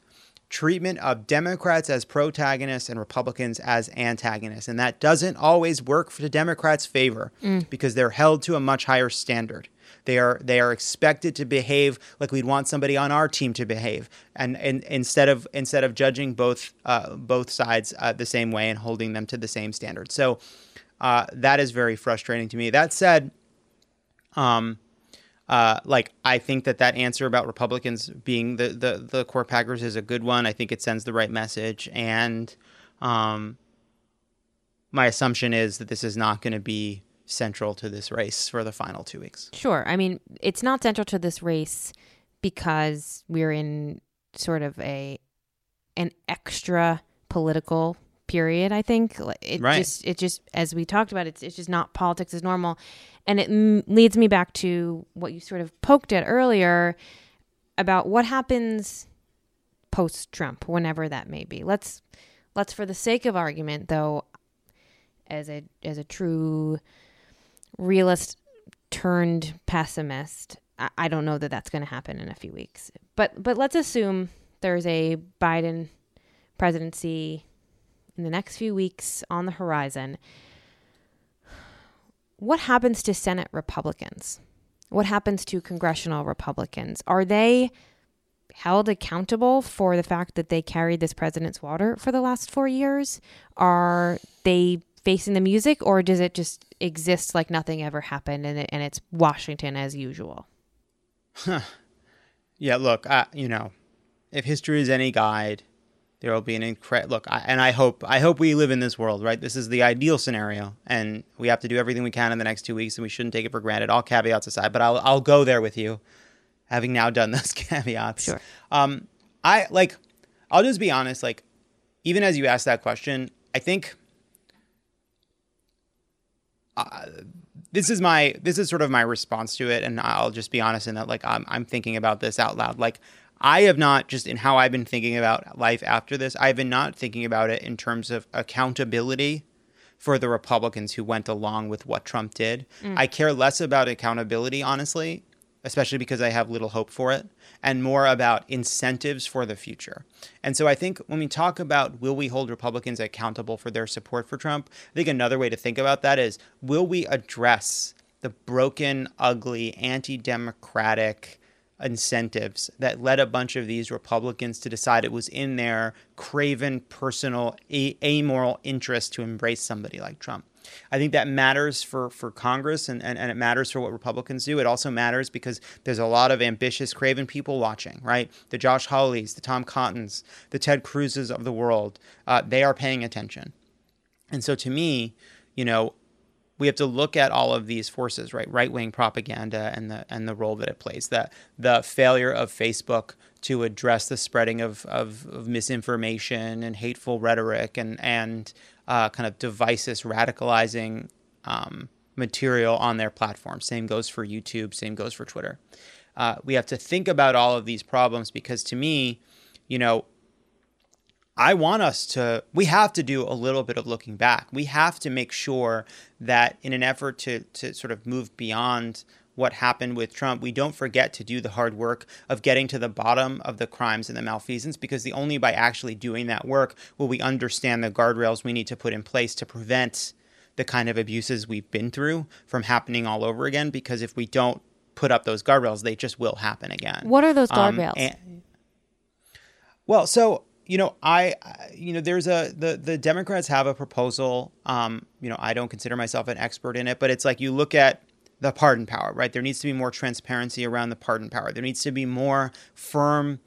treatment of Democrats as protagonists and Republicans as antagonists. And that doesn't always work for the Democrats' favor mm. because they're held to a much higher standard. They are they are expected to behave like we'd want somebody on our team to behave, and, and instead of instead of judging both uh, both sides uh, the same way and holding them to the same standard. So uh, that is very frustrating to me. That said, um, uh, like I think that that answer about Republicans being the, the the court packers is a good one. I think it sends the right message, and um, my assumption is that this is not going to be central to this race for the final two weeks. Sure. I mean, it's not central to this race because we're in sort of a an extra political period. I think it right. just it just as we talked about, it's it's just not politics as normal, and it m- leads me back to what you sort of poked at earlier about what happens post Trump, whenever that may be. Let's let's for the sake of argument, though, as a as a true realist turned pessimist, I, I don't know that that's going to happen in a few weeks. But but let's assume there's a Biden presidency in the next few weeks on the horizon. What happens to Senate Republicans? What happens to congressional Republicans? Are they held accountable for the fact that they carried this president's water for the last four years? Are they facing the music, or does it just exist like nothing ever happened and, it, and it's Washington as usual? Huh. Yeah, look, uh, you know, if history is any guide, there will be an incredible look. I, and I hope, I hope we live in this world, right? This is the ideal scenario, and we have to do everything we can in the next two weeks, and we shouldn't take it for granted. All caveats aside, but I'll, I'll go there with you, having now done those caveats. Sure. Um, I like, I'll just be honest. Like, even as you asked that question, I think this is my this is sort of my response to it, and I'll just be honest in that like I'm I'm thinking about this out loud. Like I have not just in how I've been thinking about life after this. I've been not thinking about it in terms of accountability for the Republicans who went along with what Trump did. Mm. I care less about accountability, honestly, especially because I have little hope for it, and more about incentives for the future. And so I think when we talk about will we hold Republicans accountable for their support for Trump, I think another way to think about that is will we address the broken, ugly, anti democratic incentives that led a bunch of these Republicans to decide it was in their craven, personal, amoral interest to embrace somebody like Trump? I think that matters for, for Congress and, and, and it matters for what Republicans do. It also matters because there's a lot of ambitious, craven people watching, right? The Josh Hawleys, the Tom Cottons, the Ted Cruzes of the world, uh, they are paying attention. And so to me, you know, we have to look at all of these forces, right? Right wing propaganda and the and the role that it plays. The the failure of Facebook to address the spreading of, of, of misinformation and hateful rhetoric and and uh, kind of devices radicalizing um, material on their platform. Same goes for YouTube. Same goes for Twitter. Uh, we have to think about all of these problems because to me, you know, I want us to, we have to do a little bit of looking back. We have to make sure that in an effort to, to sort of move beyond what happened with Trump, we don't forget to do the hard work of getting to the bottom of the crimes and the malfeasance because the only by actually doing that work will we understand the guardrails we need to put in place to prevent the kind of abuses we've been through from happening all over again because if we don't put up those guardrails, they just will happen again. What are those um, guardrails? Um, and, well, so you know, I, you know, there's a the the Democrats have a proposal. Um, you know, I don't consider myself an expert in it, but it's like you look at the pardon power, right? There needs to be more transparency around the pardon power. There needs to be more firm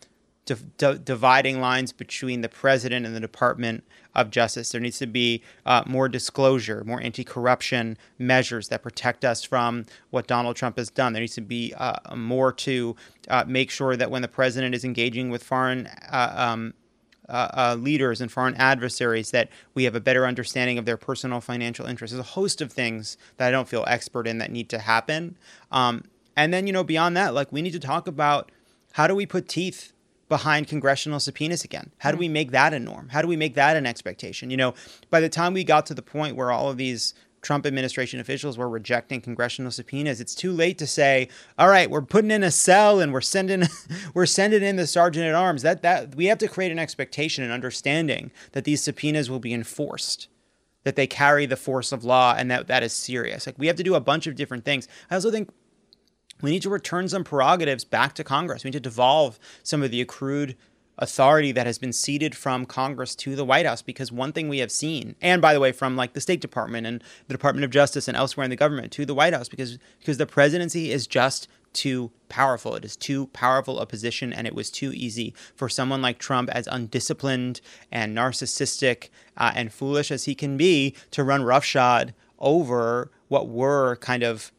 dividing lines between the president and the Department of Justice. There needs to be uh, more disclosure, more anti corruption measures that protect us from what Donald Trump has done. There needs to be uh, more to uh, make sure that when the president is engaging with foreign uh, um, uh, uh, leaders and foreign adversaries that we have a better understanding of their personal financial interests. There's a host of things that I don't feel expert in that need to happen. Um, and then, you know, beyond that, like we need to talk about how do we put teeth behind congressional subpoenas again? How do we make that a norm? How do we make that an expectation? You know, by the time we got to the point where all of these Trump administration officials were rejecting congressional subpoenas. It's too late to say, "All right, we're putting in a cell and we're sending we're sending in the sergeant at arms." That that we have to create an expectation and understanding that these subpoenas will be enforced, that they carry the force of law, and that that is serious. Like we have to do a bunch of different things. I also think we need to return some prerogatives back to Congress. We need to devolve some of the accrued authority that has been ceded from Congress to the White House because one thing we have seen and by the way from like the State Department and the Department of Justice and elsewhere in the government to the White House because because the presidency is just too powerful. It is too powerful a position and it was too easy for someone like Trump as undisciplined and narcissistic uh, and foolish as he can be to run roughshod over what were kind of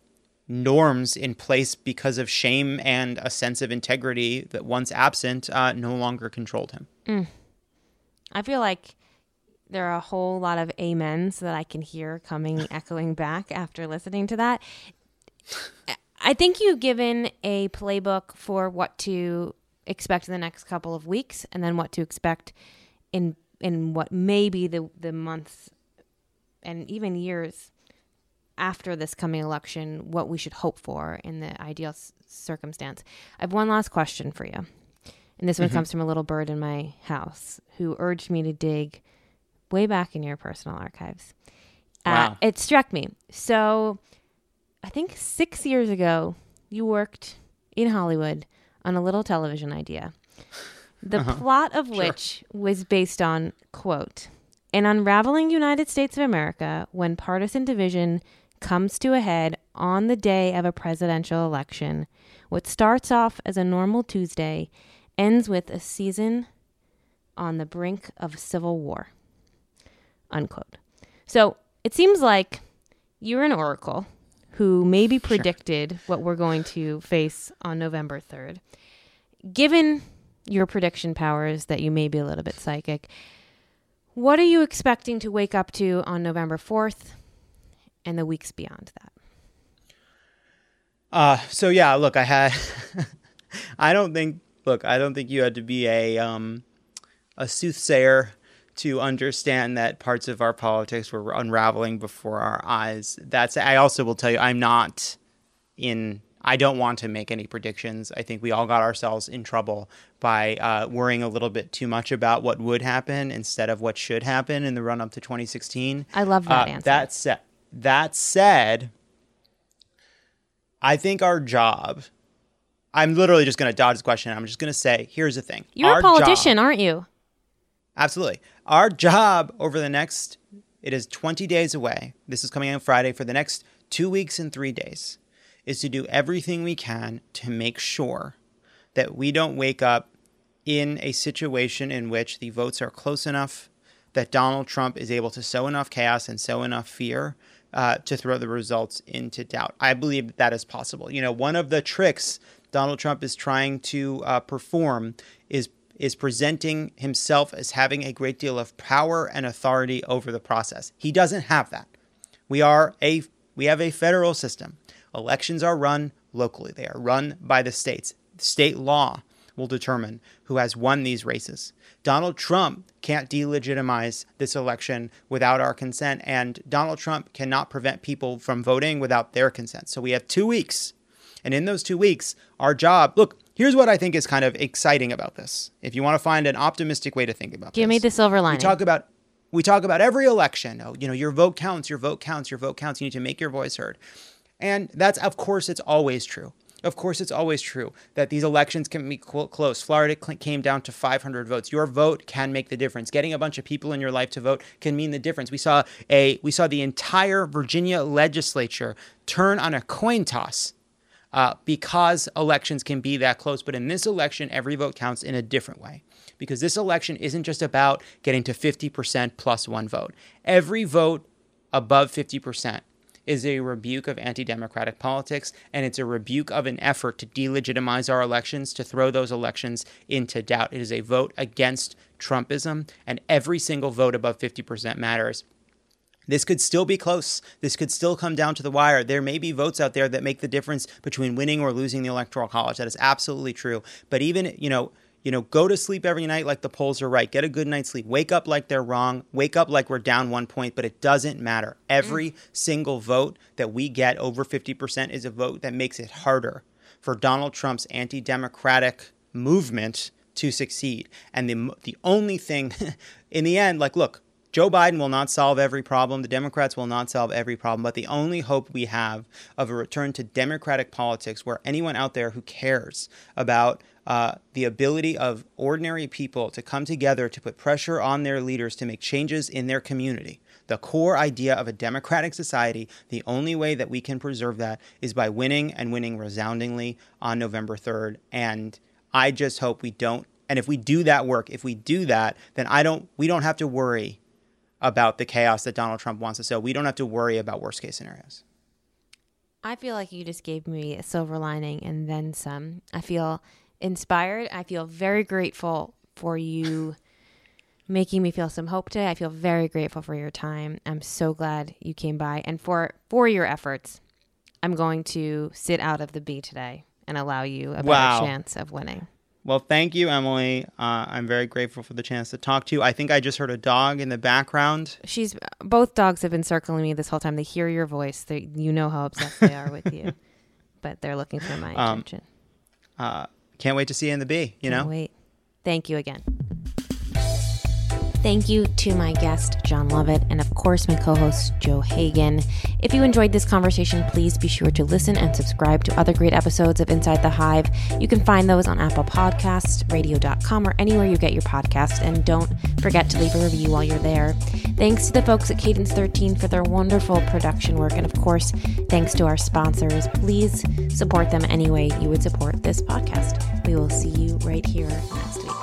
norms in place because of shame and a sense of integrity that once absent uh, no longer controlled him. Mm. I feel like there are a whole lot of amens that I can hear coming echoing back after listening to that. I think you've given a playbook for what to expect in the next couple of weeks and then what to expect in in what may be the the months and even years after this coming election what we should hope for in the ideal s- circumstance. I have one last question for you. And this one mm-hmm. comes from a little bird in my house who urged me to dig way back in your personal archives. Uh, wow. Uh, it struck me. So I think six years ago, you worked in Hollywood on a little television idea. The uh-huh. plot of which sure. was based on, quote, an unraveling United States of America when partisan division comes to a head on the day of a presidential election. What starts off as a normal Tuesday ends with a season on the brink of civil war. Unquote. So it seems like you're an oracle who maybe predicted sure. what we're going to face on November 3rd. Given your prediction powers that you may be a little bit psychic, what are you expecting to wake up to on November 4th? And the weeks beyond that? Uh, so yeah, look, I had, I don't think, look, I don't think you had to be a, um, a soothsayer to understand that parts of our politics were unraveling before our eyes. That's, I also will tell you, I'm not in, I don't want to make any predictions. I think we all got ourselves in trouble by uh, worrying a little bit too much about what would happen instead of what should happen in the run up to 2016. I love that uh, answer. That said, that said, I think our job. I'm literally just going to dodge this question. I'm just going to say, here's the thing. You're our a politician, job, aren't you? Absolutely. Our job over the next it is 20 days away. This is coming on Friday for the next two weeks and three days, is to do everything we can to make sure that we don't wake up in a situation in which the votes are close enough that Donald Trump is able to sow enough chaos and sow enough fear uh, to throw the results into doubt. I believe that, that is possible. You know, one of the tricks Donald Trump is trying to uh, perform is is presenting himself as having a great deal of power and authority over the process. He doesn't have that. We are a we have a federal system. Elections are run locally. They are run by the states. State law will determine who has won these races. Donald Trump can't delegitimize this election without our consent, and Donald Trump cannot prevent people from voting without their consent. So we have two weeks. And in those two weeks, our job look, here's what I think is kind of exciting about this. If you want to find an optimistic way to think about Give this, me the silver lining. we talk about we talk about every election. Oh, you know, your vote counts, your vote counts, your vote counts. You need to make your voice heard. And that's of course it's always true. Of course, it's always true that these elections can be close. Florida came down to 500 votes. Your vote can make the difference. Getting a bunch of people in your life to vote can mean the difference. We saw a we saw the entire Virginia legislature turn on a coin toss uh, because elections can be that close. But in this election, every vote counts in a different way. Because this election isn't just about getting to 50% plus one vote. Every vote above 50% is a rebuke of anti democratic politics, and it's a rebuke of an effort to delegitimize our elections, to throw those elections into doubt. It is a vote against Trumpism, and every single vote above 50% matters. This could still be close. This could still come down to the wire. There may be votes out there that make the difference between winning or losing the electoral college. That is absolutely true. But even, you know, you know, go to sleep every night like the polls are right. Get a good night's sleep. Wake up like they're wrong. Wake up like we're down one point, but it doesn't matter. Every mm. single vote that we get over 50% is a vote that makes it harder for Donald Trump's anti democratic movement to succeed. And the, the only thing in the end, like, look, Joe Biden will not solve every problem. The Democrats will not solve every problem. But the only hope we have of a return to democratic politics where anyone out there who cares about uh, the ability of ordinary people to come together to put pressure on their leaders to make changes in their community. The core idea of a democratic society, the only way that we can preserve that is by winning and winning resoundingly on November 3rd. And I just hope we don't. And if we do that work, if we do that, then I don't, we don't have to worry about the chaos that Donald Trump wants to sow. We don't have to worry about worst case scenarios. I feel like you just gave me a silver lining and then some. I feel inspired. I feel very grateful for you making me feel some hope today. I feel very grateful for your time. I'm so glad you came by and for for your efforts. I'm going to sit out of the bee today and allow you a better wow. chance of winning. Well, thank you, Emily. Uh, I'm very grateful for the chance to talk to you. I think I just heard a dog in the background. She's both dogs have been circling me this whole time. They hear your voice. They, you know how obsessed they are with you, but they're looking for my um, attention. Uh, can't wait to see you in the bee. You can't know. Wait. Thank you again. Thank you to my guest, Jon Lovett, and of course, my co host, Joe Hagan. If you enjoyed this conversation, please be sure to listen and subscribe to other great episodes of Inside the Hive. You can find those on Apple Podcasts, radio.com, or anywhere you get your podcast. And don't forget to leave a review while you're there. Thanks to the folks at Cadence 13 for their wonderful production work. And of course, thanks to our sponsors. Please support them any way you would support this podcast. We will see you right here next week.